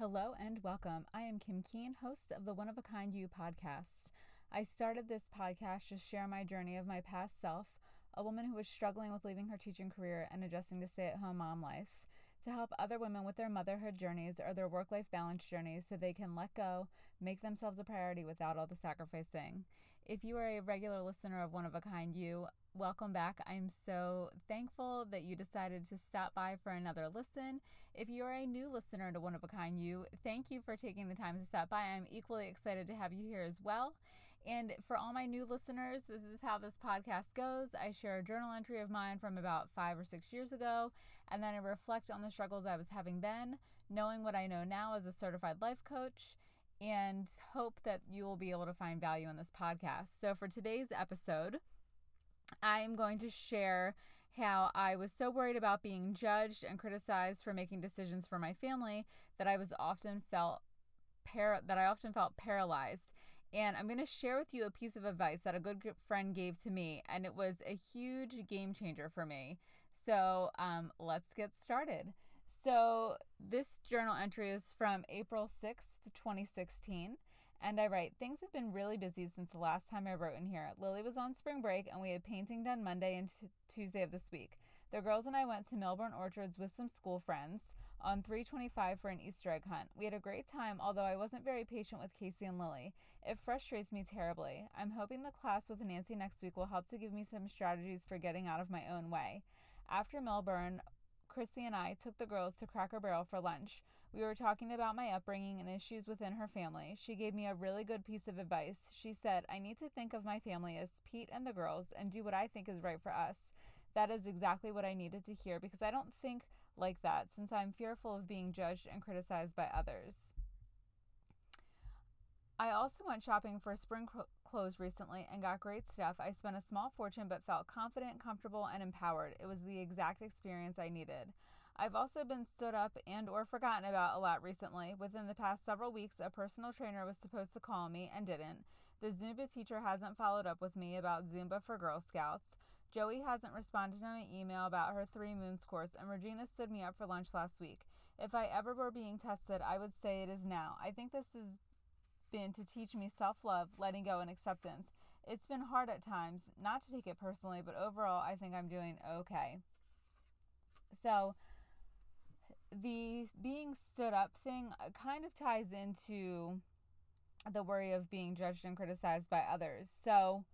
Hello and welcome. I am Kim Keen, host of the One of a Kind You podcast. I started this podcast to share my journey of my past self, a woman who was struggling with leaving her teaching career and adjusting to stay at home mom life, to help other women with their motherhood journeys or their work life balance journeys so they can let go, make themselves a priority without all the sacrificing. If you are a regular listener of One of a Kind You, welcome back. I'm so thankful that you decided to stop by for another listen. If you're a new listener to One of a Kind You, thank you for taking the time to stop by. I'm equally excited to have you here as well. And for all my new listeners, this is how this podcast goes. I share a journal entry of mine from about five or six years ago, and then I reflect on the struggles I was having then, knowing what I know now as a certified life coach and hope that you will be able to find value in this podcast. So, for today's episode, I am going to share how I was so worried about being judged and criticized for making decisions for my family that I was often felt par- that I often felt paralyzed. And I'm going to share with you a piece of advice that a good friend gave to me, and it was a huge game changer for me. So um, let's get started. So, this journal entry is from April 6th, 2016. And I write, things have been really busy since the last time I wrote in here. Lily was on spring break and we had painting done Monday and t- Tuesday of this week. The girls and I went to Milburn Orchards with some school friends on 325 for an Easter egg hunt. We had a great time, although I wasn't very patient with Casey and Lily. It frustrates me terribly. I'm hoping the class with Nancy next week will help to give me some strategies for getting out of my own way. After Milburn, Chrissy and I took the girls to Cracker Barrel for lunch. We were talking about my upbringing and issues within her family. She gave me a really good piece of advice. She said, I need to think of my family as Pete and the girls and do what I think is right for us. That is exactly what I needed to hear because I don't think like that since I'm fearful of being judged and criticized by others. I also went shopping for spring clothes recently and got great stuff. I spent a small fortune but felt confident, comfortable, and empowered. It was the exact experience I needed. I've also been stood up and or forgotten about a lot recently. Within the past several weeks, a personal trainer was supposed to call me and didn't. The Zumba teacher hasn't followed up with me about Zumba for Girl Scouts. Joey hasn't responded to my email about her three moons course, and Regina stood me up for lunch last week. If I ever were being tested, I would say it is now. I think this is been to teach me self love, letting go, and acceptance. It's been hard at times, not to take it personally, but overall, I think I'm doing okay. So, the being stood up thing uh, kind of ties into the worry of being judged and criticized by others. So,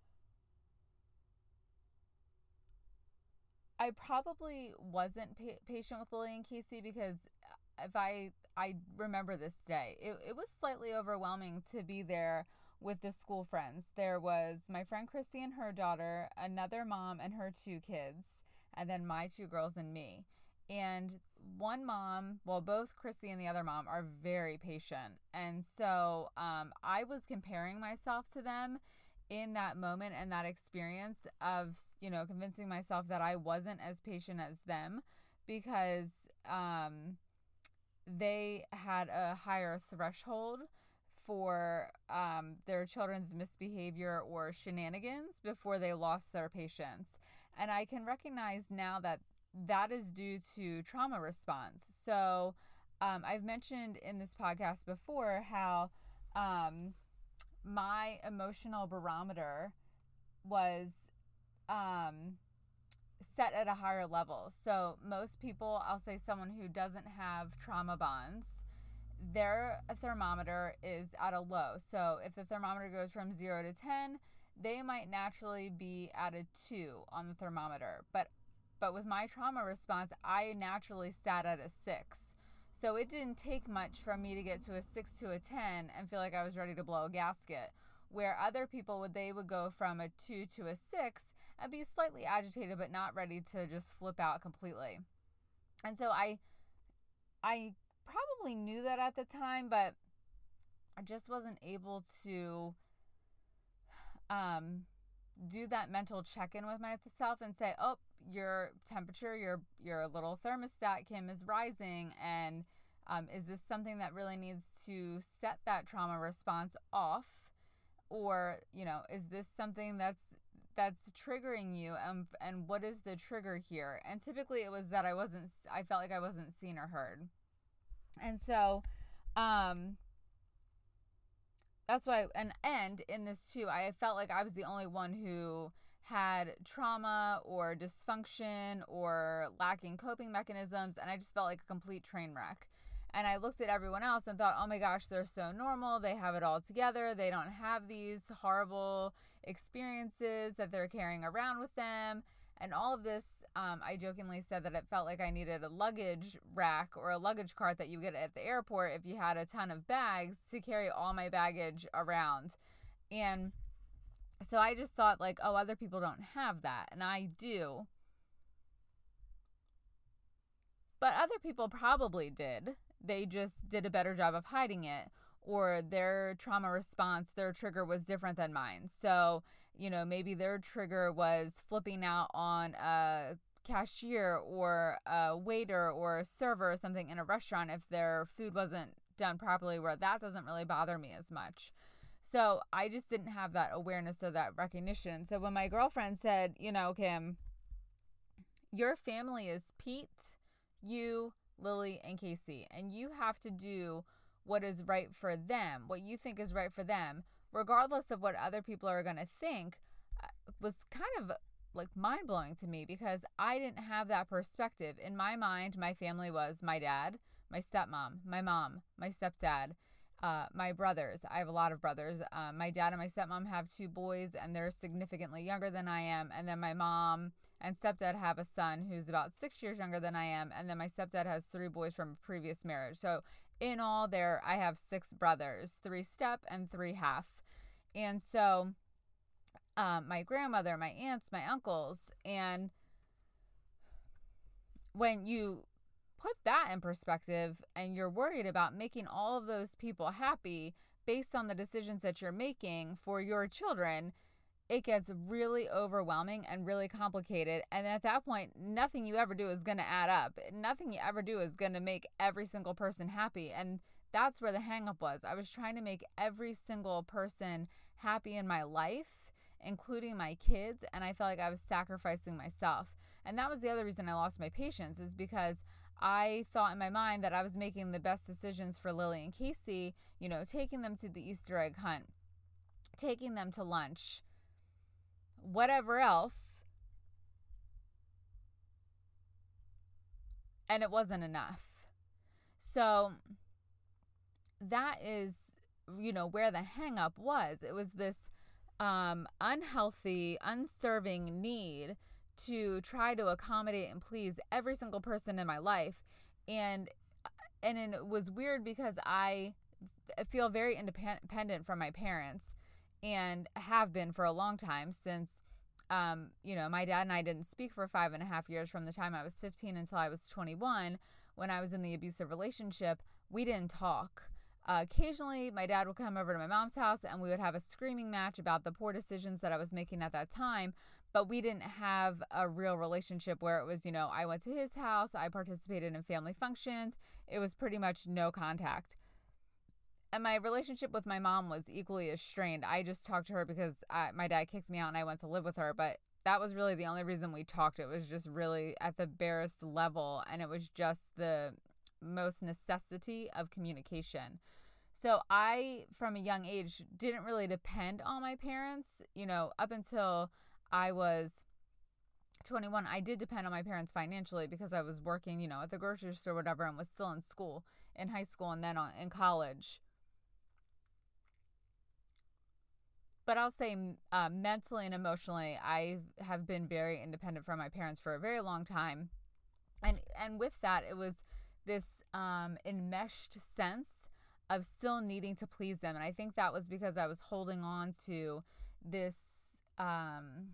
I probably wasn't pa- patient with Lily and Casey because if I I remember this day. It, it was slightly overwhelming to be there with the school friends. There was my friend Christy and her daughter, another mom and her two kids, and then my two girls and me. And one mom, well, both Christy and the other mom are very patient. And so um, I was comparing myself to them in that moment and that experience of, you know, convincing myself that I wasn't as patient as them because, um, they had a higher threshold for um, their children's misbehavior or shenanigans before they lost their patience. And I can recognize now that that is due to trauma response. So um, I've mentioned in this podcast before how um, my emotional barometer was um, set at a higher level. So, most people, I'll say someone who doesn't have trauma bonds, their thermometer is at a low. So, if the thermometer goes from 0 to 10, they might naturally be at a 2 on the thermometer. But but with my trauma response, I naturally sat at a 6. So, it didn't take much for me to get to a 6 to a 10 and feel like I was ready to blow a gasket where other people would they would go from a 2 to a 6 and be slightly agitated but not ready to just flip out completely. And so I I probably knew that at the time but I just wasn't able to um do that mental check-in with myself and say, "Oh, your temperature, your your little thermostat Kim is rising and um, is this something that really needs to set that trauma response off or you know is this something that's that's triggering you and and what is the trigger here and typically it was that i wasn't i felt like i wasn't seen or heard and so Um, that's why, and and in this too, I felt like I was the only one who had trauma or dysfunction or lacking coping mechanisms, and I just felt like a complete train wreck. And I looked at everyone else and thought, oh my gosh, they're so normal. They have it all together. They don't have these horrible experiences that they're carrying around with them. And all of this, um, I jokingly said that it felt like I needed a luggage rack or a luggage cart that you get at the airport if you had a ton of bags to carry all my baggage around. And so I just thought, like, oh, other people don't have that. And I do. But other people probably did they just did a better job of hiding it or their trauma response, their trigger was different than mine. So, you know, maybe their trigger was flipping out on a cashier or a waiter or a server or something in a restaurant if their food wasn't done properly, where that doesn't really bother me as much. So I just didn't have that awareness or that recognition. So when my girlfriend said, you know, Kim, your family is Pete, you, Lily, and Casey. And you have to do what is right for them, what you think is right for them, regardless of what other people are going to think, uh, was kind of like mind blowing to me because I didn't have that perspective. In my mind, my family was my dad, my stepmom, my mom, my stepdad, uh, my brothers. I have a lot of brothers. Uh, my dad and my stepmom have two boys, and they're significantly younger than I am. And then my mom and stepdad have a son who's about six years younger than I am, and then my stepdad has three boys from a previous marriage. So in all, there I have six brothers, three step and three half, and so um, my grandmother, my aunts, my uncles, and when you put that in perspective and you're worried about making all of those people happy based on the decisions that you're making for your children it gets really overwhelming and really complicated. And at that point, nothing you ever do is going to add up. Nothing you ever do is going to make every single person happy. And that's where the hangup was. I was trying to make every single person happy in my life, including my kids. And I felt like I was sacrificing myself. And that was the other reason I lost my patience, is because I thought in my mind that I was making the best decisions for Lily and Casey, you know, taking them to the Easter egg hunt, taking them to lunch whatever else. And it wasn't enough. So that is, you know, where the hangup was. It was this um, unhealthy, unserving need to try to accommodate and please every single person in my life. And and it was weird because I feel very independent from my parents and have been for a long time since um, you know, my dad and I didn't speak for five and a half years from the time I was 15 until I was 21. When I was in the abusive relationship, we didn't talk. Uh, occasionally, my dad would come over to my mom's house and we would have a screaming match about the poor decisions that I was making at that time. But we didn't have a real relationship where it was, you know, I went to his house, I participated in family functions. It was pretty much no contact and my relationship with my mom was equally as strained. I just talked to her because I, my dad kicked me out and I went to live with her, but that was really the only reason we talked. It was just really at the barest level, and it was just the most necessity of communication. So I, from a young age, didn't really depend on my parents. You know, up until I was 21, I did depend on my parents financially because I was working, you know, at the grocery store, whatever, and was still in school, in high school, and then on, in college. But I'll say uh, mentally and emotionally, I have been very independent from my parents for a very long time, and and with that, it was this um, enmeshed sense of still needing to please them, and I think that was because I was holding on to this um,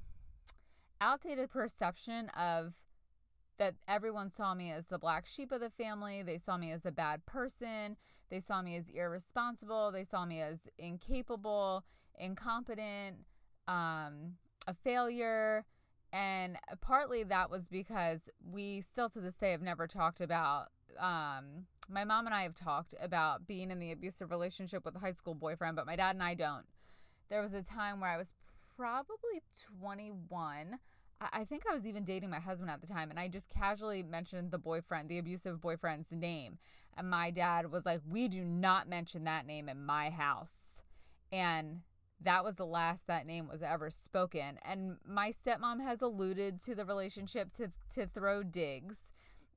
outdated perception of that everyone saw me as the black sheep of the family. They saw me as a bad person. They saw me as irresponsible. They saw me as incapable incompetent, um, a failure. And partly that was because we still to this day have never talked about. Um, my mom and I have talked about being in the abusive relationship with a high school boyfriend, but my dad and I don't. There was a time where I was probably 21. I think I was even dating my husband at the time, and I just casually mentioned the boyfriend, the abusive boyfriend's name. And my dad was like, We do not mention that name in my house. And that was the last that name was ever spoken. And my stepmom has alluded to the relationship to, to throw digs.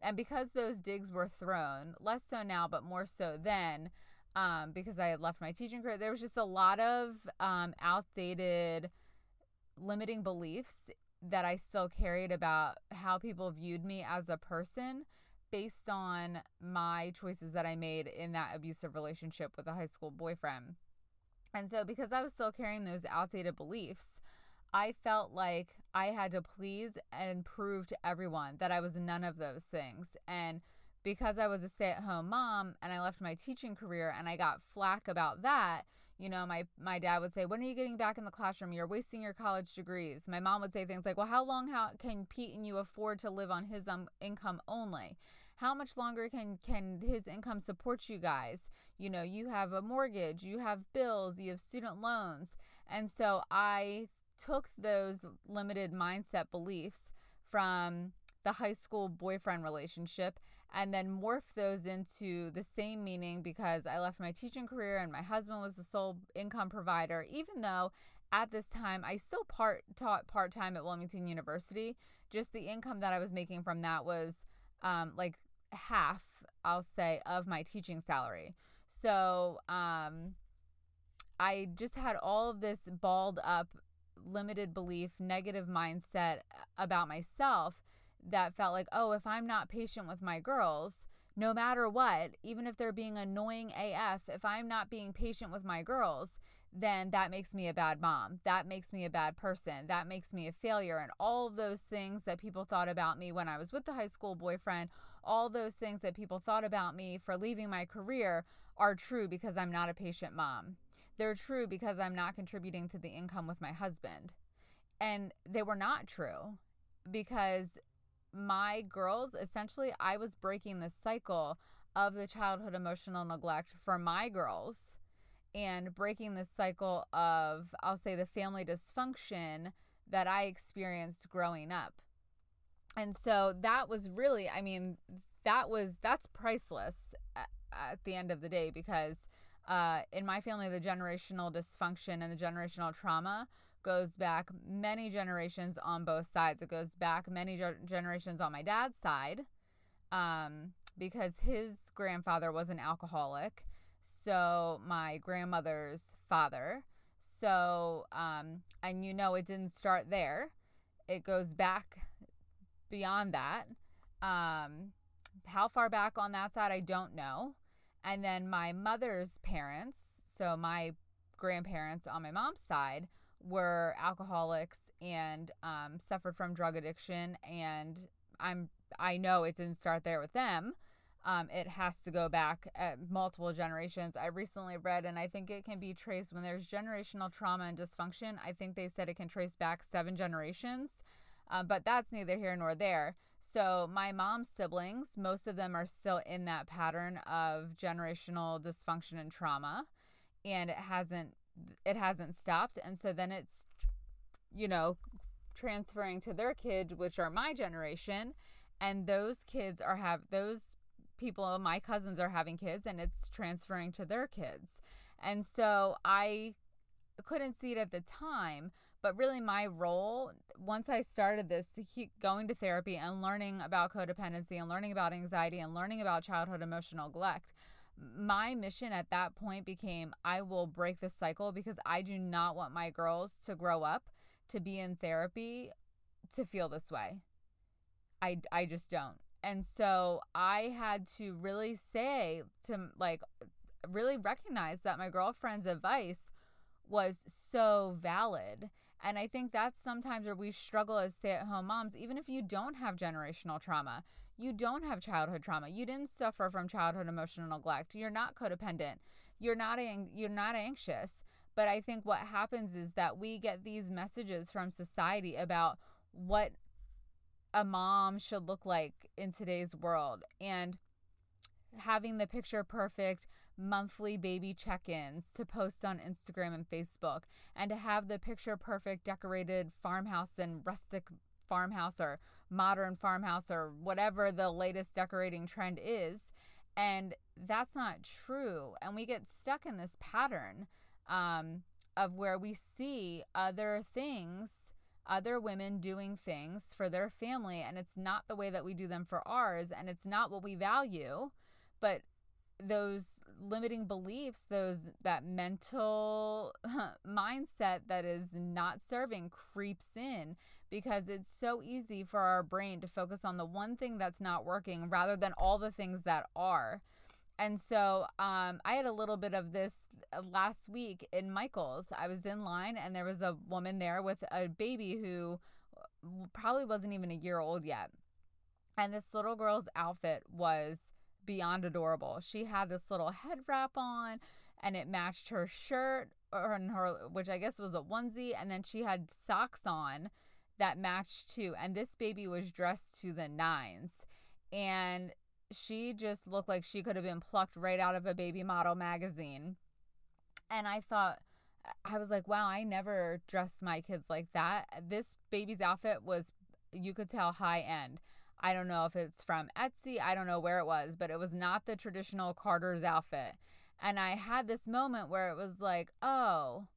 And because those digs were thrown, less so now, but more so then, um, because I had left my teaching career, there was just a lot of um, outdated limiting beliefs that I still carried about how people viewed me as a person based on my choices that I made in that abusive relationship with a high school boyfriend. And so, because I was still carrying those outdated beliefs, I felt like I had to please and prove to everyone that I was none of those things. And because I was a stay at home mom and I left my teaching career and I got flack about that, you know, my my dad would say, "When are you getting back in the classroom? You're wasting your college degrees." My mom would say things like, "Well, how long how can Pete and you afford to live on his um, income only?" how much longer can can his income support you guys you know you have a mortgage you have bills you have student loans and so i took those limited mindset beliefs from the high school boyfriend relationship and then morph those into the same meaning because I left my teaching career and my husband was the sole income provider, even though at this time I still part taught part time at Wilmington University. Just the income that I was making from that was um, like half, I'll say, of my teaching salary. So um, I just had all of this balled up, limited belief, negative mindset about myself that felt like, oh, if I'm not patient with my girls, no matter what, even if they're being annoying AF, if I'm not being patient with my girls, then that makes me a bad mom. That makes me a bad person. That makes me a failure. And all those things that people thought about me when I was with the high school boyfriend, all those things that people thought about me for leaving my career are true because I'm not a patient mom. They're true because I'm not contributing to the income with my husband. And they were not true because my girls, essentially, I was breaking the cycle of the childhood emotional neglect for my girls and breaking the cycle of, I'll say, the family dysfunction that I experienced growing up. And so that was really, I mean, that was, that's priceless at, at the end of the day because uh, in my family, the generational dysfunction and the generational trauma goes back many generations on both sides. It goes back many ge- generations on my dad's side um, because his grandfather was an alcoholic. So, my grandmother's father. So, um, and you know, it didn't start there, it goes back beyond that. Um, how far back on that side, I don't know. And then my mother's parents, so my grandparents on my mom's side, were alcoholics and um, suffered from drug addiction. And I'm I know it didn't start there with them. Um, it has to go back at multiple generations. I recently read, and I think it can be traced when there's generational trauma and dysfunction. I think they said it can trace back seven generations. Um, but that's neither here nor there. So, my mom's siblings, most of them are still in that pattern of generational dysfunction and trauma, and it hasn't it hasn't stopped. And so then it's you know transferring to their kids, which are my generation, and those kids are have those people, my cousins are having kids, and it's transferring to their kids. And so I couldn't see it at the time, but really, my role, once I started this, to keep going to therapy and learning about codependency and learning about anxiety and learning about childhood emotional neglect, my mission at that point became I will break this cycle because I do not want my girls to grow up to be in therapy to feel this way. I, I just don't. And so I had to really say to like really recognize that my girlfriend's advice was so valid and I think that's sometimes where we struggle as stay at home moms, even if you don't have generational trauma, you don't have childhood trauma, you didn't suffer from childhood emotional neglect, you're not codependent, you're not, you're not anxious. But I think what happens is that we get these messages from society about what a mom should look like in today's world. And having the picture perfect monthly baby check ins to post on Instagram and Facebook, and to have the picture perfect decorated farmhouse and rustic farmhouse or modern farmhouse or whatever the latest decorating trend is. And that's not true. And we get stuck in this pattern um, of where we see other things, other women doing things for their family, and it's not the way that we do them for ours, and it's not what we value. But those limiting beliefs those that mental mindset that is not serving creeps in because it's so easy for our brain to focus on the one thing that's not working rather than all the things that are. And so um, i had a little bit of this uh, last week in michael's. I was in line and there was a woman there with a baby who uh, probably wasn't even a year old yet. And this little girl's outfit was beyond adorable. She had this little head wrap on and it matched her shirt or her which I guess was a onesie. And then she had socks on that matched too and this baby was dressed to the nines and she just looked like she could have been plucked right out of a baby model magazine. And I thought I was like, wow, I never dressed my kids like that. This baby's outfit was you could tell high end. I don't know if it's from Etsy. I don't know where it was, but it was not the traditional Carter's outfit. And I had this moment where it was like, oh,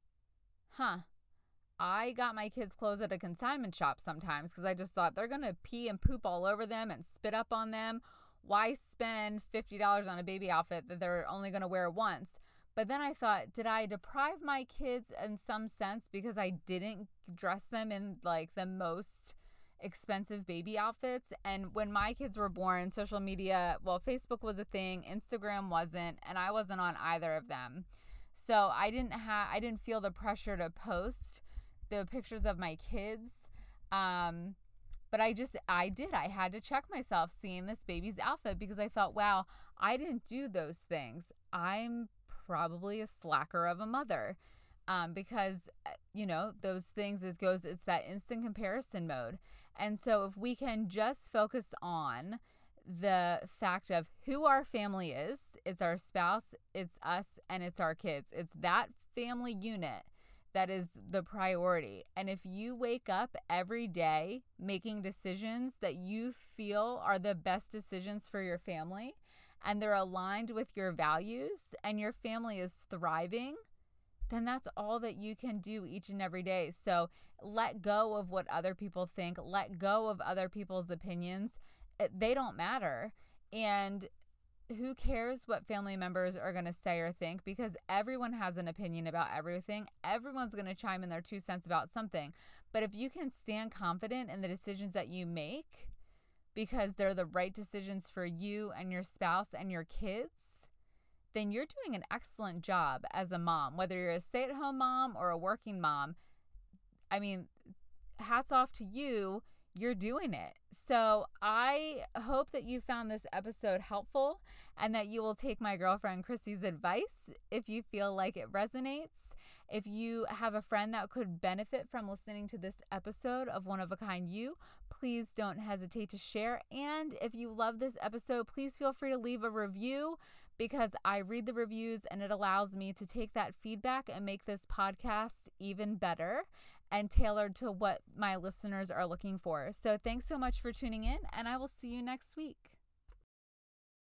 huh. I got my kids' clothes at a consignment shop sometimes because I just thought they're going to pee and poop all over them and spit up on them. Why spend $50 on a baby outfit that they're only going to wear once? But then I thought, did I deprive my kids in some sense because I didn't dress them in like the most expensive baby outfits. And when my kids were born, social media, well, Facebook was a thing, Instagram wasn't, and I wasn't on either of them. So I didn't have I didn't feel the pressure to post the pictures of my kids. Um but I just I did. I had to check myself seeing this baby's outfit because I thought, wow, I didn't do those things. I'm probably a slacker of a mother. Um, because uh, you know those things it goes it's that instant comparison mode and so, if we can just focus on the fact of who our family is it's our spouse, it's us, and it's our kids. It's that family unit that is the priority. And if you wake up every day making decisions that you feel are the best decisions for your family and they're aligned with your values and your family is thriving, then that's all that you can do each and every day. So let go of what other people think, let go of other people's opinions. They don't matter. And who cares what family members are going to say or think because everyone has an opinion about everything. Everyone's going to chime in their two cents about something. But if you can stand confident in the decisions that you make because they're the right decisions for you and your spouse and your kids, then you're doing an excellent job as a mom, whether you're a stay at home mom or a working mom. I mean, hats off to you. You're doing it. So I hope that you found this episode helpful and that you will take my girlfriend Chrissy's advice if you feel like it resonates. If you have a friend that could benefit from listening to this episode of One of a Kind You, please don't hesitate to share. And if you love this episode, please feel free to leave a review because I read the reviews and it allows me to take that feedback and make this podcast even better and tailored to what my listeners are looking for. So thanks so much for tuning in, and I will see you next week.